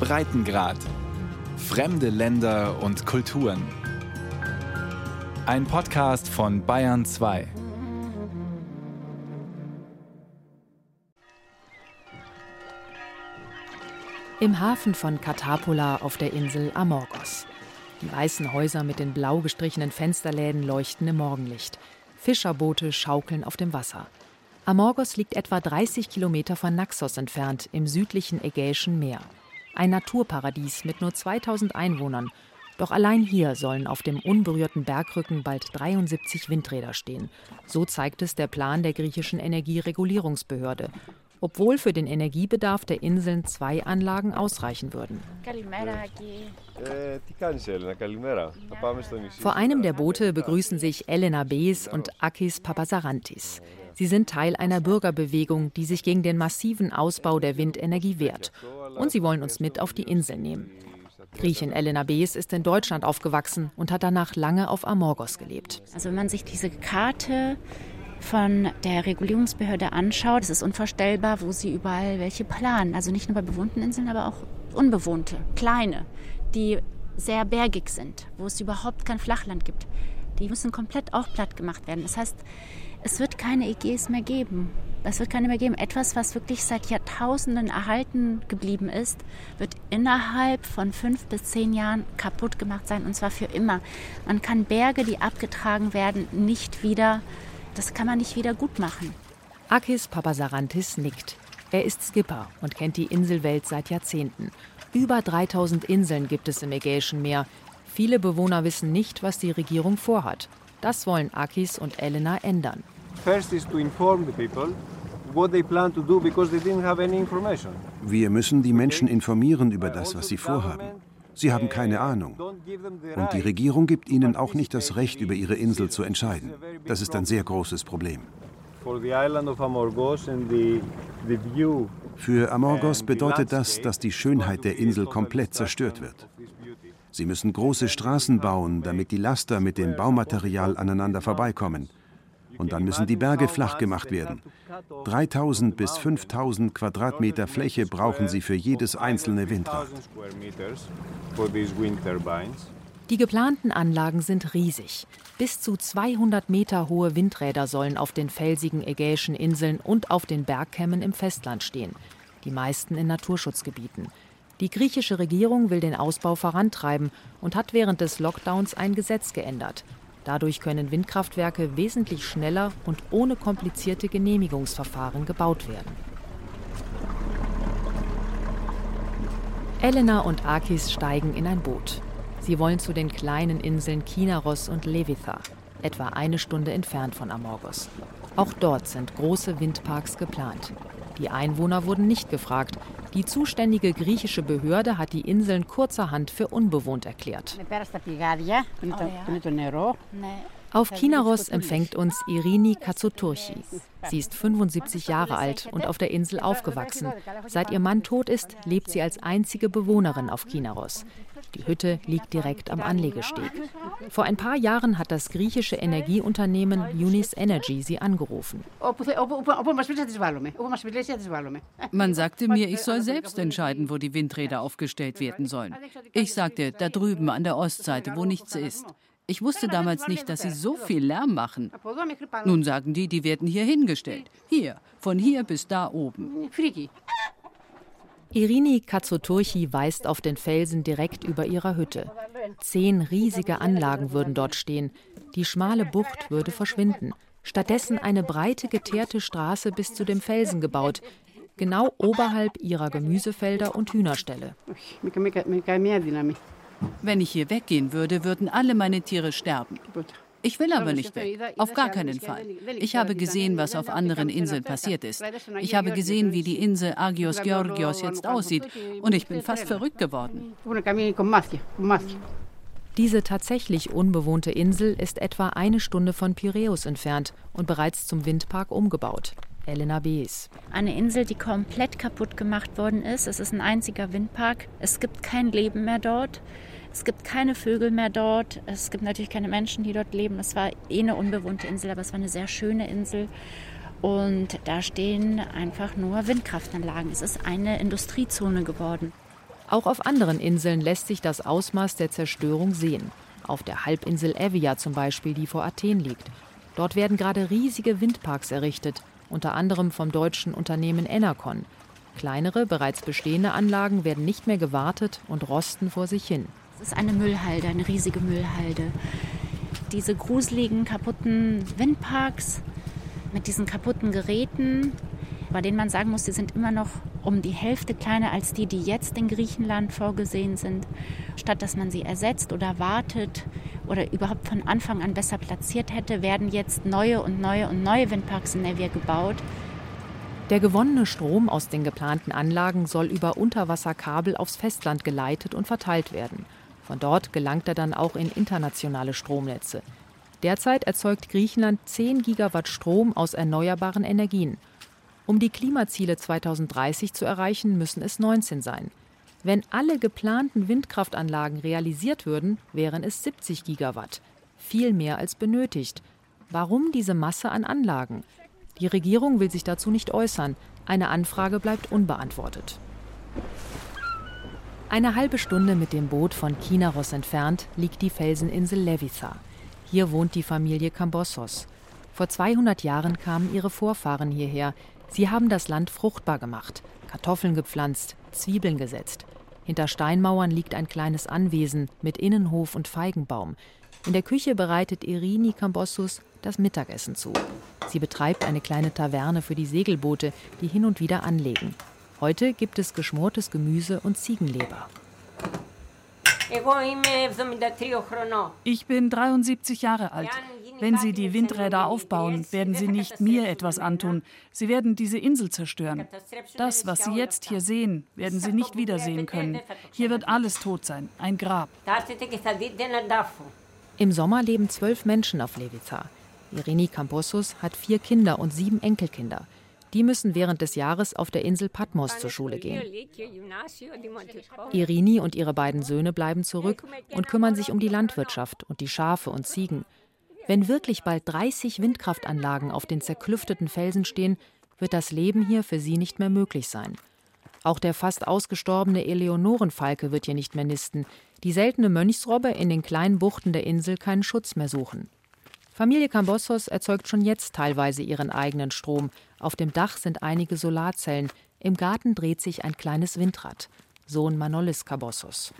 Breitengrad. Fremde Länder und Kulturen. Ein Podcast von Bayern 2. Im Hafen von Katapola auf der Insel Amorgos. Die weißen Häuser mit den blau gestrichenen Fensterläden leuchten im Morgenlicht. Fischerboote schaukeln auf dem Wasser. Amorgos liegt etwa 30 Kilometer von Naxos entfernt im südlichen Ägäischen Meer. Ein Naturparadies mit nur 2000 Einwohnern. Doch allein hier sollen auf dem unberührten Bergrücken bald 73 Windräder stehen. So zeigt es der Plan der griechischen Energieregulierungsbehörde obwohl für den Energiebedarf der Inseln zwei Anlagen ausreichen würden. Vor einem der Boote begrüßen sich Elena Bees und Akis Papasarantis. Sie sind Teil einer Bürgerbewegung, die sich gegen den massiven Ausbau der Windenergie wehrt. Und sie wollen uns mit auf die Insel nehmen. Griechin Elena Bees ist in Deutschland aufgewachsen und hat danach lange auf Amorgos gelebt. Also wenn man sich diese Karte von der Regulierungsbehörde anschaut, es ist unvorstellbar, wo sie überall welche planen. Also nicht nur bei bewohnten Inseln, aber auch unbewohnte, kleine, die sehr bergig sind, wo es überhaupt kein Flachland gibt. Die müssen komplett auch platt gemacht werden. Das heißt, es wird keine EGs mehr geben. Es wird keine mehr geben. Etwas, was wirklich seit Jahrtausenden erhalten geblieben ist, wird innerhalb von fünf bis zehn Jahren kaputt gemacht sein und zwar für immer. Man kann Berge, die abgetragen werden, nicht wieder das kann man nicht wieder gut machen. Akis Papasarantis nickt. Er ist Skipper und kennt die Inselwelt seit Jahrzehnten. Über 3000 Inseln gibt es im Ägäischen Meer. Viele Bewohner wissen nicht, was die Regierung vorhat. Das wollen Akis und Elena ändern. Wir müssen die Menschen informieren über das, was sie vorhaben. Sie haben keine Ahnung. Und die Regierung gibt ihnen auch nicht das Recht, über ihre Insel zu entscheiden. Das ist ein sehr großes Problem. Für Amorgos bedeutet das, dass die Schönheit der Insel komplett zerstört wird. Sie müssen große Straßen bauen, damit die Laster mit dem Baumaterial aneinander vorbeikommen. Und dann müssen die Berge flach gemacht werden. 3000 bis 5000 Quadratmeter Fläche brauchen sie für jedes einzelne Windrad. Die geplanten Anlagen sind riesig. Bis zu 200 Meter hohe Windräder sollen auf den felsigen ägäischen Inseln und auf den Bergkämmen im Festland stehen, die meisten in Naturschutzgebieten. Die griechische Regierung will den Ausbau vorantreiben und hat während des Lockdowns ein Gesetz geändert. Dadurch können Windkraftwerke wesentlich schneller und ohne komplizierte Genehmigungsverfahren gebaut werden. Elena und Akis steigen in ein Boot. Sie wollen zu den kleinen Inseln Kinaros und Levitha, etwa eine Stunde entfernt von Amorgos. Auch dort sind große Windparks geplant. Die Einwohner wurden nicht gefragt. Die zuständige griechische Behörde hat die Inseln kurzerhand für unbewohnt erklärt. Auf Kinaros empfängt uns Irini Katsoturchi. Sie ist 75 Jahre alt und auf der Insel aufgewachsen. Seit ihr Mann tot ist, lebt sie als einzige Bewohnerin auf Kinaros. Die Hütte liegt direkt am Anlegesteg. Vor ein paar Jahren hat das griechische Energieunternehmen Unis Energy sie angerufen. Man sagte mir, ich soll selbst entscheiden, wo die Windräder aufgestellt werden sollen. Ich sagte, da drüben an der Ostseite, wo nichts ist. Ich wusste damals nicht, dass sie so viel Lärm machen. Nun sagen die, die werden hier hingestellt. Hier, von hier bis da oben. Irini Katsoturchi weist auf den Felsen direkt über ihrer Hütte. Zehn riesige Anlagen würden dort stehen. Die schmale Bucht würde verschwinden. Stattdessen eine breite geteerte Straße bis zu dem Felsen gebaut, genau oberhalb ihrer Gemüsefelder und Hühnerställe. Wenn ich hier weggehen würde, würden alle meine Tiere sterben. Ich will aber nicht weg. Auf gar keinen Fall. Ich habe gesehen, was auf anderen Inseln passiert ist. Ich habe gesehen, wie die Insel Agios Georgios jetzt aussieht. Und ich bin fast verrückt geworden. Diese tatsächlich unbewohnte Insel ist etwa eine Stunde von Piräus entfernt und bereits zum Windpark umgebaut. Elena Bees. Eine Insel, die komplett kaputt gemacht worden ist. Es ist ein einziger Windpark. Es gibt kein Leben mehr dort. Es gibt keine Vögel mehr dort. Es gibt natürlich keine Menschen, die dort leben. Es war eh eine unbewohnte Insel, aber es war eine sehr schöne Insel. Und da stehen einfach nur Windkraftanlagen. Es ist eine Industriezone geworden. Auch auf anderen Inseln lässt sich das Ausmaß der Zerstörung sehen. Auf der Halbinsel Evia zum Beispiel, die vor Athen liegt. Dort werden gerade riesige Windparks errichtet, unter anderem vom deutschen Unternehmen Enercon. Kleinere, bereits bestehende Anlagen werden nicht mehr gewartet und rosten vor sich hin. Es ist eine Müllhalde, eine riesige Müllhalde. Diese gruseligen, kaputten Windparks mit diesen kaputten Geräten, bei denen man sagen muss, sie sind immer noch um die Hälfte kleiner als die, die jetzt in Griechenland vorgesehen sind. Statt dass man sie ersetzt oder wartet oder überhaupt von Anfang an besser platziert hätte, werden jetzt neue und neue und neue Windparks in Nevia gebaut. Der gewonnene Strom aus den geplanten Anlagen soll über Unterwasserkabel aufs Festland geleitet und verteilt werden. Von dort gelangt er dann auch in internationale Stromnetze. Derzeit erzeugt Griechenland 10 Gigawatt Strom aus erneuerbaren Energien. Um die Klimaziele 2030 zu erreichen, müssen es 19 sein. Wenn alle geplanten Windkraftanlagen realisiert würden, wären es 70 Gigawatt. Viel mehr als benötigt. Warum diese Masse an Anlagen? Die Regierung will sich dazu nicht äußern. Eine Anfrage bleibt unbeantwortet. Eine halbe Stunde mit dem Boot von Kinaros entfernt liegt die Felseninsel Levitha. Hier wohnt die Familie Cambossos. Vor 200 Jahren kamen ihre Vorfahren hierher. Sie haben das Land fruchtbar gemacht, Kartoffeln gepflanzt, Zwiebeln gesetzt. Hinter Steinmauern liegt ein kleines Anwesen mit Innenhof und Feigenbaum. In der Küche bereitet Irini Cambossus das Mittagessen zu. Sie betreibt eine kleine Taverne für die Segelboote, die hin und wieder anlegen. Heute gibt es geschmortes Gemüse und Ziegenleber. Ich bin 73 Jahre alt. Wenn Sie die Windräder aufbauen, werden Sie nicht mir etwas antun. Sie werden diese Insel zerstören. Das, was Sie jetzt hier sehen, werden Sie nicht wiedersehen können. Hier wird alles tot sein, ein Grab. Im Sommer leben zwölf Menschen auf Levitha. Irini Camposus hat vier Kinder und sieben Enkelkinder. Die müssen während des Jahres auf der Insel Patmos zur Schule gehen. Irini und ihre beiden Söhne bleiben zurück und kümmern sich um die Landwirtschaft und die Schafe und Ziegen. Wenn wirklich bald 30 Windkraftanlagen auf den zerklüfteten Felsen stehen, wird das Leben hier für sie nicht mehr möglich sein. Auch der fast ausgestorbene Eleonorenfalke wird hier nicht mehr nisten, die seltene Mönchsrobbe in den kleinen Buchten der Insel keinen Schutz mehr suchen. Familie Cambossos erzeugt schon jetzt teilweise ihren eigenen Strom. Auf dem Dach sind einige Solarzellen. Im Garten dreht sich ein kleines Windrad. Sohn Manolis Cambossos.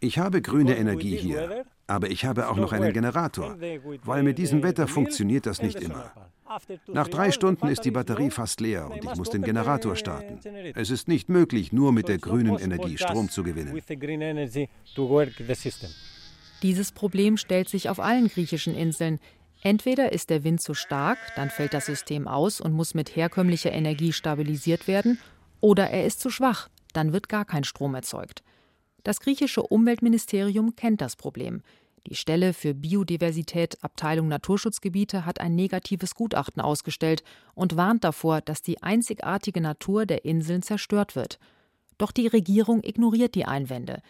Ich habe grüne Energie hier, aber ich habe auch noch einen Generator, weil mit diesem Wetter funktioniert das nicht immer. Nach drei Stunden ist die Batterie fast leer und ich muss den Generator starten. Es ist nicht möglich, nur mit der grünen Energie Strom zu gewinnen. Dieses Problem stellt sich auf allen griechischen Inseln. Entweder ist der Wind zu stark, dann fällt das System aus und muss mit herkömmlicher Energie stabilisiert werden, oder er ist zu schwach, dann wird gar kein Strom erzeugt. Das griechische Umweltministerium kennt das Problem. Die Stelle für Biodiversität Abteilung Naturschutzgebiete hat ein negatives Gutachten ausgestellt und warnt davor, dass die einzigartige Natur der Inseln zerstört wird. Doch die Regierung ignoriert die Einwände.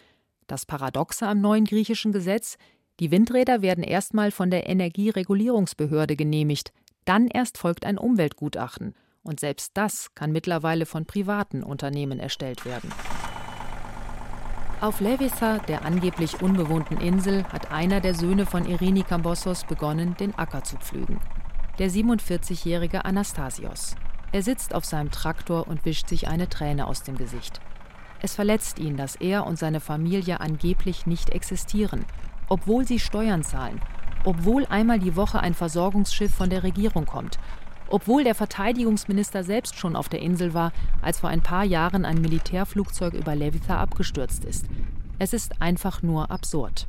Das Paradoxe am neuen griechischen Gesetz, die Windräder werden erstmal von der Energieregulierungsbehörde genehmigt, dann erst folgt ein Umweltgutachten, und selbst das kann mittlerweile von privaten Unternehmen erstellt werden. Auf Levisa, der angeblich unbewohnten Insel, hat einer der Söhne von Irini Kambossos begonnen, den Acker zu pflügen. Der 47-jährige Anastasios. Er sitzt auf seinem Traktor und wischt sich eine Träne aus dem Gesicht. Es verletzt ihn, dass er und seine Familie angeblich nicht existieren, obwohl sie Steuern zahlen, obwohl einmal die Woche ein Versorgungsschiff von der Regierung kommt, obwohl der Verteidigungsminister selbst schon auf der Insel war, als vor ein paar Jahren ein Militärflugzeug über Levitha abgestürzt ist. Es ist einfach nur absurd.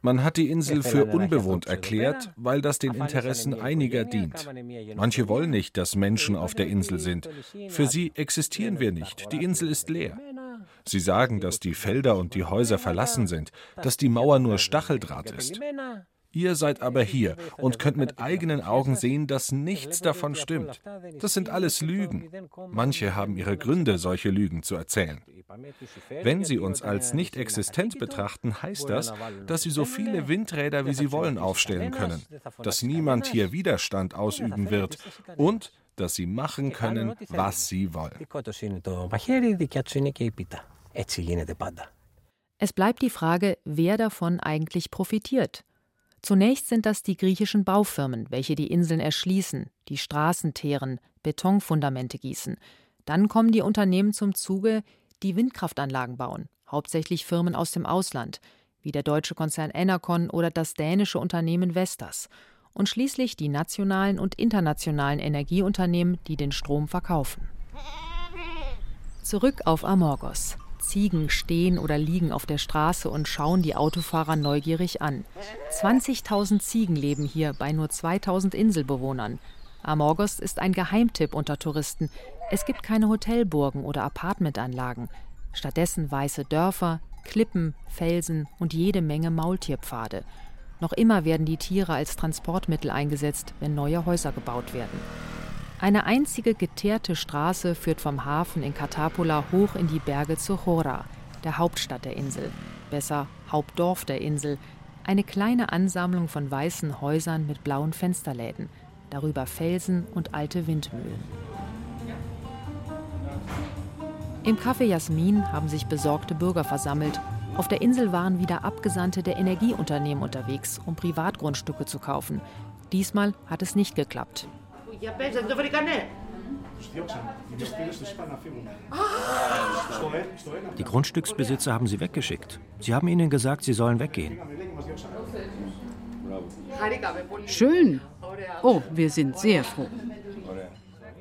Man hat die Insel für unbewohnt erklärt, weil das den Interessen einiger dient. Manche wollen nicht, dass Menschen auf der Insel sind. Für sie existieren wir nicht. Die Insel ist leer. Sie sagen, dass die Felder und die Häuser verlassen sind, dass die Mauer nur Stacheldraht ist. Ihr seid aber hier und könnt mit eigenen Augen sehen, dass nichts davon stimmt. Das sind alles Lügen. Manche haben ihre Gründe, solche Lügen zu erzählen. Wenn Sie uns als nicht existent betrachten, heißt das, dass Sie so viele Windräder wie Sie wollen aufstellen können, dass niemand hier Widerstand ausüben wird und dass Sie machen können, was Sie wollen. Es bleibt die Frage, wer davon eigentlich profitiert. Zunächst sind das die griechischen Baufirmen, welche die Inseln erschließen, die Straßen teeren, Betonfundamente gießen. Dann kommen die Unternehmen zum Zuge, die Windkraftanlagen bauen, hauptsächlich Firmen aus dem Ausland, wie der deutsche Konzern Enercon oder das dänische Unternehmen Vestas. Und schließlich die nationalen und internationalen Energieunternehmen, die den Strom verkaufen. Zurück auf Amorgos. Ziegen stehen oder liegen auf der Straße und schauen die Autofahrer neugierig an. 20.000 Ziegen leben hier bei nur 2.000 Inselbewohnern. Amorgos ist ein Geheimtipp unter Touristen. Es gibt keine Hotelburgen oder Apartmentanlagen. Stattdessen weiße Dörfer, Klippen, Felsen und jede Menge Maultierpfade. Noch immer werden die Tiere als Transportmittel eingesetzt, wenn neue Häuser gebaut werden. Eine einzige geteerte Straße führt vom Hafen in Katapola hoch in die Berge zu Chora, der Hauptstadt der Insel. Besser Hauptdorf der Insel. Eine kleine Ansammlung von weißen Häusern mit blauen Fensterläden. Darüber Felsen und alte Windmühlen. Im Café Jasmin haben sich besorgte Bürger versammelt. Auf der Insel waren wieder Abgesandte der Energieunternehmen unterwegs, um Privatgrundstücke zu kaufen. Diesmal hat es nicht geklappt. Die Grundstücksbesitzer haben sie weggeschickt. Sie haben ihnen gesagt, sie sollen weggehen. Schön. Oh, wir sind sehr froh.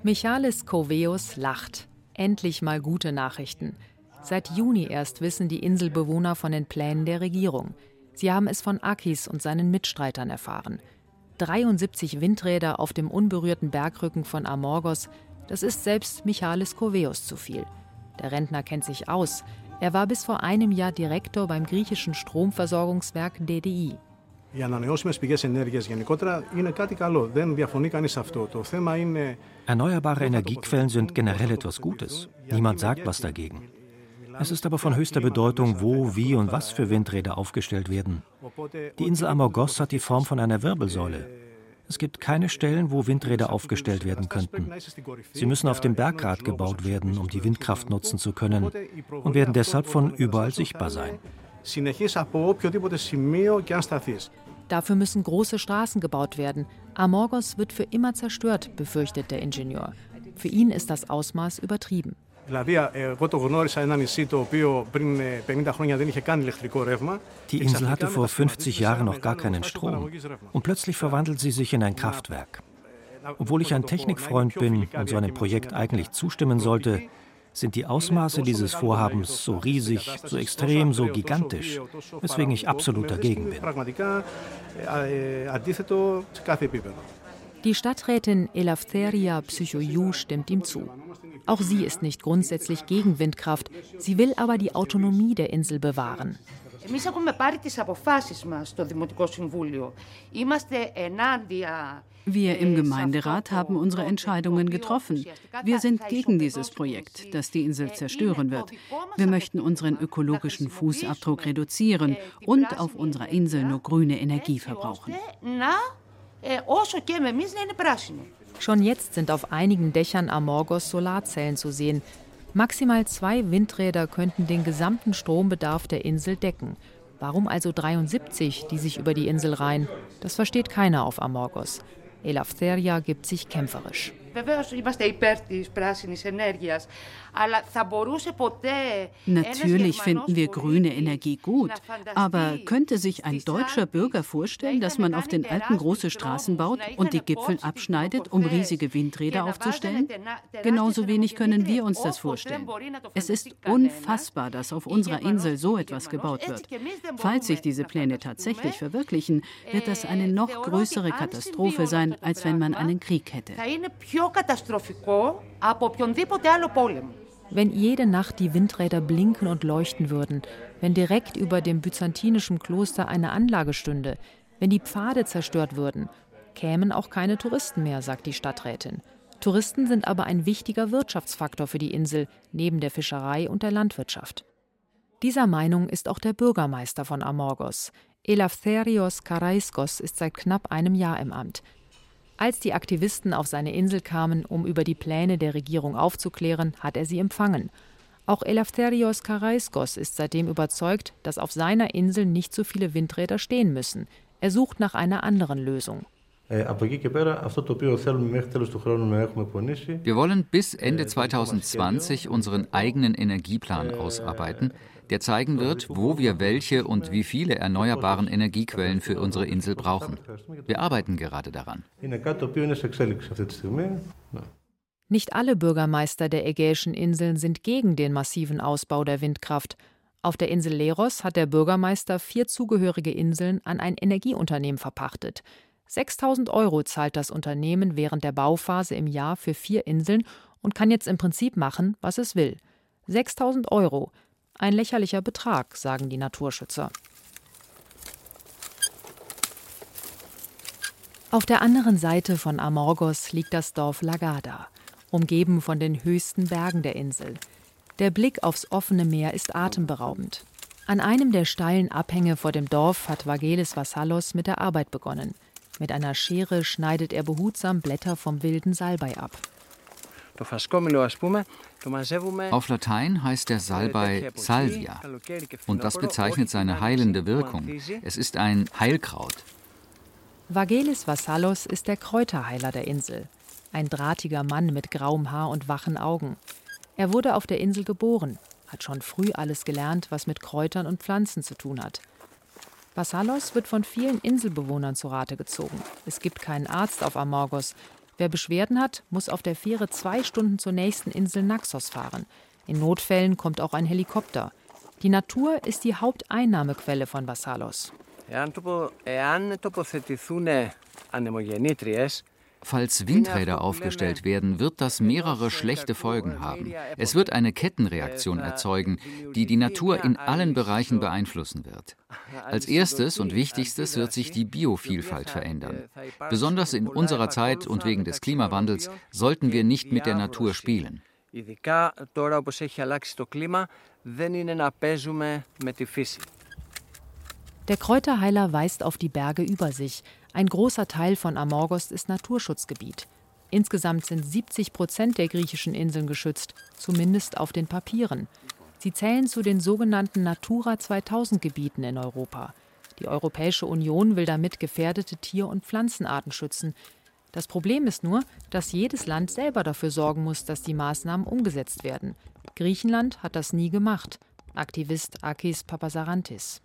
Michalis Koveus lacht. Endlich mal gute Nachrichten. Seit Juni erst wissen die Inselbewohner von den Plänen der Regierung. Sie haben es von Akis und seinen Mitstreitern erfahren. 73 Windräder auf dem unberührten Bergrücken von Amorgos, das ist selbst Michalis Koveus zu viel. Der Rentner kennt sich aus. Er war bis vor einem Jahr Direktor beim griechischen Stromversorgungswerk DDI. Erneuerbare Energiequellen sind generell etwas Gutes. Niemand sagt was dagegen. Es ist aber von höchster Bedeutung, wo, wie und was für Windräder aufgestellt werden. Die Insel Amorgos hat die Form von einer Wirbelsäule. Es gibt keine Stellen, wo Windräder aufgestellt werden könnten. Sie müssen auf dem Berggrat gebaut werden, um die Windkraft nutzen zu können und werden deshalb von überall sichtbar sein. Dafür müssen große Straßen gebaut werden. Amorgos wird für immer zerstört, befürchtet der Ingenieur. Für ihn ist das Ausmaß übertrieben. Die Insel hatte vor 50 Jahren noch gar keinen Strom. Und plötzlich verwandelt sie sich in ein Kraftwerk. Obwohl ich ein Technikfreund bin und so einem Projekt eigentlich zustimmen sollte, sind die Ausmaße dieses Vorhabens so riesig, so extrem, so gigantisch, weswegen ich absolut dagegen bin. Die Stadträtin Elaftheria Psychoiou stimmt ihm zu. Auch sie ist nicht grundsätzlich gegen Windkraft, sie will aber die Autonomie der Insel bewahren. Wir im Gemeinderat haben unsere Entscheidungen getroffen. Wir sind gegen dieses Projekt, das die Insel zerstören wird. Wir möchten unseren ökologischen Fußabdruck reduzieren und auf unserer Insel nur grüne Energie verbrauchen. Schon jetzt sind auf einigen Dächern Amorgos Solarzellen zu sehen. Maximal zwei Windräder könnten den gesamten Strombedarf der Insel decken. Warum also 73, die sich über die Insel reihen? Das versteht keiner auf Amorgos. Elaftheria gibt sich kämpferisch. Natürlich finden wir grüne Energie gut, aber könnte sich ein deutscher Bürger vorstellen, dass man auf den Alpen große Straßen baut und die Gipfel abschneidet, um riesige Windräder aufzustellen? Genauso wenig können wir uns das vorstellen. Es ist unfassbar, dass auf unserer Insel so etwas gebaut wird. Falls sich diese Pläne tatsächlich verwirklichen, wird das eine noch größere Katastrophe sein, als wenn man einen Krieg hätte πιο καταστροφικό από οποιονδήποτε άλλο πόλεμο. Wenn jede Nacht die Windräder blinken und leuchten würden, wenn direkt über dem byzantinischen Kloster eine Anlage stünde, Wenn die Pfade zerstört würden, kämen auch keine Touristen mehr, sagt die Stadträtin. Touristen sind aber ein wichtiger Wirtschaftsfaktor für die Insel, neben der Fischerei und der Landwirtschaft. Dieser Meinung ist auch der Bürgermeister von Amorgos. Elaftherios Karaiskos ist seit knapp einem Jahr im Amt. Als die Aktivisten auf seine Insel kamen, um über die Pläne der Regierung aufzuklären, hat er sie empfangen. Auch Eleftherios Karaiskos ist seitdem überzeugt, dass auf seiner Insel nicht so viele Windräder stehen müssen. Er sucht nach einer anderen Lösung. Wir wollen bis Ende 2020 unseren eigenen Energieplan ausarbeiten, der zeigen wird, wo wir welche und wie viele erneuerbaren Energiequellen für unsere Insel brauchen. Wir arbeiten gerade daran. Nicht alle Bürgermeister der Ägäischen Inseln sind gegen den massiven Ausbau der Windkraft. Auf der Insel Leros hat der Bürgermeister vier zugehörige Inseln an ein Energieunternehmen verpachtet. 6000 Euro zahlt das Unternehmen während der Bauphase im Jahr für vier Inseln und kann jetzt im Prinzip machen, was es will. 6000 Euro. Ein lächerlicher Betrag, sagen die Naturschützer. Auf der anderen Seite von Amorgos liegt das Dorf Lagada umgeben von den höchsten Bergen der Insel. Der Blick aufs offene Meer ist atemberaubend. An einem der steilen Abhänge vor dem Dorf hat Vagelis Vassalos mit der Arbeit begonnen. Mit einer Schere schneidet er behutsam Blätter vom wilden Salbei ab. Auf Latein heißt der Salbei Salvia und das bezeichnet seine heilende Wirkung. Es ist ein Heilkraut. Vagelis Vassalos ist der Kräuterheiler der Insel ein drahtiger Mann mit grauem Haar und wachen Augen. Er wurde auf der Insel geboren, hat schon früh alles gelernt, was mit Kräutern und Pflanzen zu tun hat. Bassalos wird von vielen Inselbewohnern zu Rate gezogen. Es gibt keinen Arzt auf Amorgos. Wer Beschwerden hat, muss auf der Fähre zwei Stunden zur nächsten Insel Naxos fahren. In Notfällen kommt auch ein Helikopter. Die Natur ist die Haupteinnahmequelle von Bassalos. Εάν τοποθετηθούν ανεμογεννήτριες, Falls Windräder aufgestellt werden, wird das mehrere schlechte Folgen haben. Es wird eine Kettenreaktion erzeugen, die die Natur in allen Bereichen beeinflussen wird. Als erstes und wichtigstes wird sich die Biovielfalt verändern. Besonders in unserer Zeit und wegen des Klimawandels sollten wir nicht mit der Natur spielen. Der Kräuterheiler weist auf die Berge über sich, ein großer Teil von Amorgos ist Naturschutzgebiet. Insgesamt sind 70 Prozent der griechischen Inseln geschützt, zumindest auf den Papieren. Sie zählen zu den sogenannten Natura 2000 Gebieten in Europa. Die Europäische Union will damit gefährdete Tier- und Pflanzenarten schützen. Das Problem ist nur, dass jedes Land selber dafür sorgen muss, dass die Maßnahmen umgesetzt werden. Griechenland hat das nie gemacht. Aktivist Akis Papasarantis.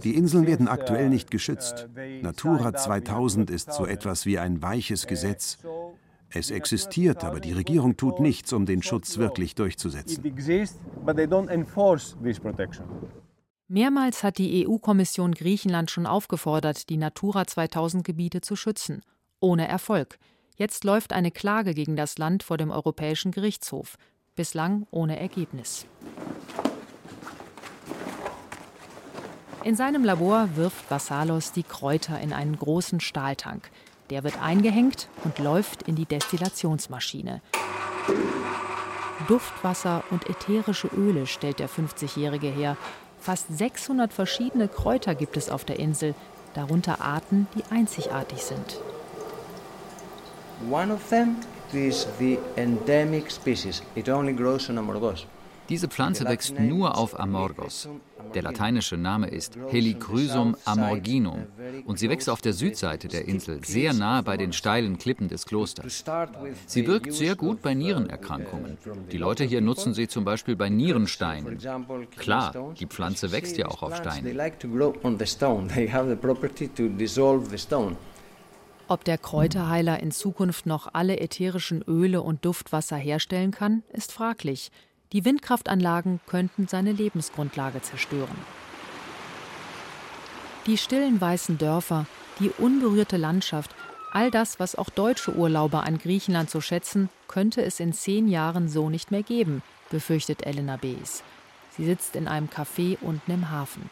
Die Inseln werden aktuell uh, nicht geschützt. Uh, Natura 2000 ist so etwas wie ein weiches Gesetz. Es existiert, aber die Regierung tut nichts, um den Schutz wirklich durchzusetzen. Mehrmals hat die EU-Kommission Griechenland schon aufgefordert, die Natura 2000 Gebiete zu schützen. Ohne Erfolg. Jetzt läuft eine Klage gegen das Land vor dem Europäischen Gerichtshof bislang ohne Ergebnis. In seinem Labor wirft Vassalos die Kräuter in einen großen Stahltank. Der wird eingehängt und läuft in die Destillationsmaschine. Duftwasser und ätherische Öle stellt der 50-Jährige her. Fast 600 verschiedene Kräuter gibt es auf der Insel, darunter Arten, die einzigartig sind. One of them diese Pflanze wächst nur auf Amorgos. Der lateinische Name ist Helichrysum amorginum und sie wächst auf der Südseite der Insel, sehr nahe bei den steilen Klippen des Klosters. Sie wirkt sehr gut bei Nierenerkrankungen. Die Leute hier nutzen sie zum Beispiel bei Nierensteinen. Klar, die Pflanze wächst ja auch auf Steinen. Ob der Kräuterheiler in Zukunft noch alle ätherischen Öle und Duftwasser herstellen kann, ist fraglich. Die Windkraftanlagen könnten seine Lebensgrundlage zerstören. Die stillen weißen Dörfer, die unberührte Landschaft, all das, was auch deutsche Urlauber an Griechenland so schätzen, könnte es in zehn Jahren so nicht mehr geben, befürchtet Elena Bees. Sie sitzt in einem Café unten im Hafen.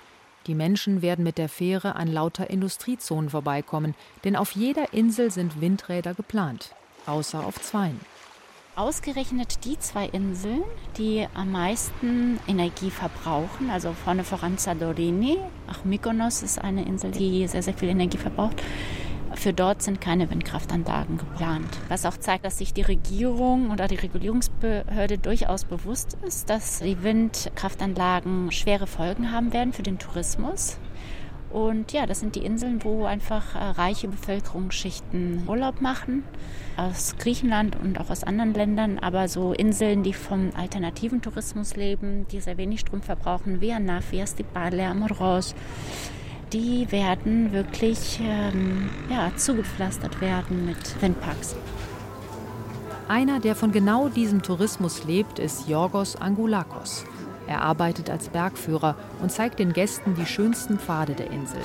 Die Menschen werden mit der Fähre an lauter Industriezonen vorbeikommen, denn auf jeder Insel sind Windräder geplant, außer auf zweien. Ausgerechnet die zwei Inseln, die am meisten Energie verbrauchen, also vorne voran Sadorini, auch Mykonos ist eine Insel, die sehr, sehr viel Energie verbraucht, für dort sind keine Windkraftanlagen geplant. Was auch zeigt, dass sich die Regierung oder die Regulierungsbehörde durchaus bewusst ist, dass die Windkraftanlagen schwere Folgen haben werden für den Tourismus. Und ja, das sind die Inseln, wo einfach äh, reiche Bevölkerungsschichten Urlaub machen, aus Griechenland und auch aus anderen Ländern, aber so Inseln, die vom alternativen Tourismus leben, die sehr wenig Strom verbrauchen, wie Anafi, Stipale, Amoros, die werden wirklich ähm, ja, zugepflastert werden mit Windparks. Einer, der von genau diesem Tourismus lebt, ist Yorgos Angulakos. Er arbeitet als Bergführer und zeigt den Gästen die schönsten Pfade der Insel.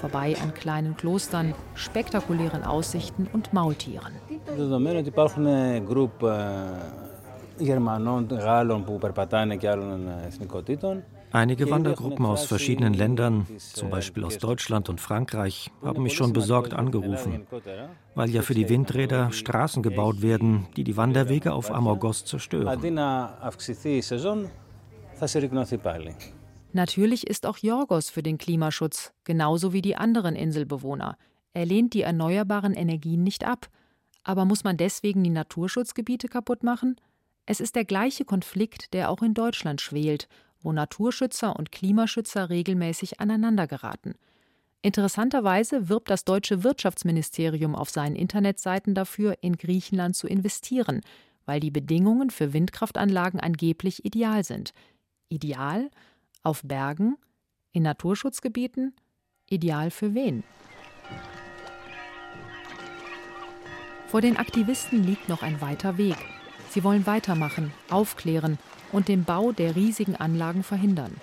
Vorbei an kleinen Klostern, spektakulären Aussichten und Maultieren. Γερμανών, Γάλλων που περπατάνε και άλλων εθνικότητων. Einige Wandergruppen aus verschiedenen Ländern, zum Beispiel aus Deutschland und Frankreich, haben mich schon besorgt angerufen, weil ja für die Windräder Straßen gebaut werden, die die Wanderwege auf Amorgos zerstören. Natürlich ist auch Jorgos für den Klimaschutz, genauso wie die anderen Inselbewohner. Er lehnt die erneuerbaren Energien nicht ab. Aber muss man deswegen die Naturschutzgebiete kaputt machen? Es ist der gleiche Konflikt, der auch in Deutschland schwelt wo Naturschützer und Klimaschützer regelmäßig aneinandergeraten. Interessanterweise wirbt das deutsche Wirtschaftsministerium auf seinen Internetseiten dafür, in Griechenland zu investieren, weil die Bedingungen für Windkraftanlagen angeblich ideal sind. Ideal? Auf Bergen? In Naturschutzgebieten? Ideal für wen? Vor den Aktivisten liegt noch ein weiter Weg. Sie wollen weitermachen, aufklären und den Bau der riesigen Anlagen verhindern.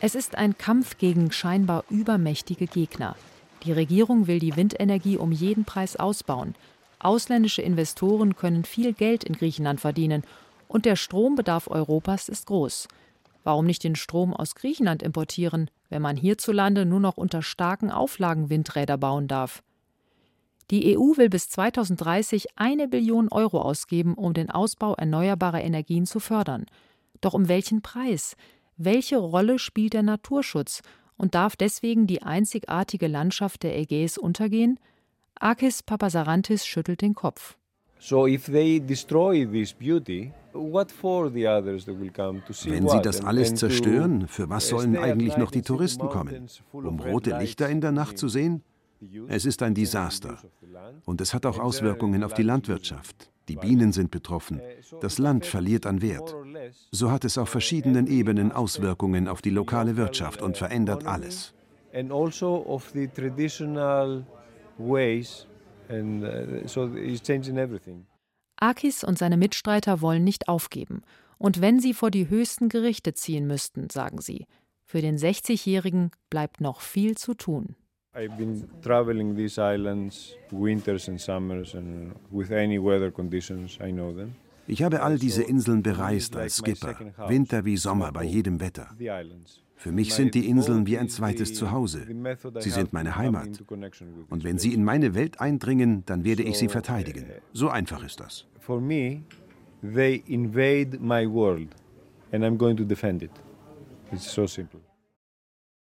Es ist ein Kampf gegen scheinbar übermächtige Gegner. Die Regierung will die Windenergie um jeden Preis ausbauen. Ausländische Investoren können viel Geld in Griechenland verdienen und der Strombedarf Europas ist groß. Warum nicht den Strom aus Griechenland importieren, wenn man hierzulande nur noch unter starken Auflagen Windräder bauen darf? Die EU will bis 2030 eine Billion Euro ausgeben, um den Ausbau erneuerbarer Energien zu fördern. Doch um welchen Preis? Welche Rolle spielt der Naturschutz? Und darf deswegen die einzigartige Landschaft der Ägäis untergehen? Akis Papasarantis schüttelt den Kopf. Wenn sie das alles zerstören, für was sollen eigentlich noch die Touristen kommen? Um rote Lichter in der Nacht zu sehen? Es ist ein Desaster. Und es hat auch Auswirkungen auf die Landwirtschaft. Die Bienen sind betroffen. Das Land verliert an Wert. So hat es auf verschiedenen Ebenen Auswirkungen auf die lokale Wirtschaft und verändert alles. Also uh, Akis und seine Mitstreiter wollen nicht aufgeben. Und wenn sie vor die höchsten Gerichte ziehen müssten, sagen sie, für den 60-Jährigen bleibt noch viel zu tun. I've been traveling these islands winters and summers and with any weather conditions I know them. Ich habe all diese Inseln bereist als Skipper, Winter wie Sommer bei jedem Wetter. Für mich sind die Inseln wie ein zweites Zuhause. Sie sind meine Heimat. Und wenn sie in meine Welt eindringen, dann werde ich sie verteidigen. So einfach ist das. For me, they invade my world and I'm going to defend it. It's so simple.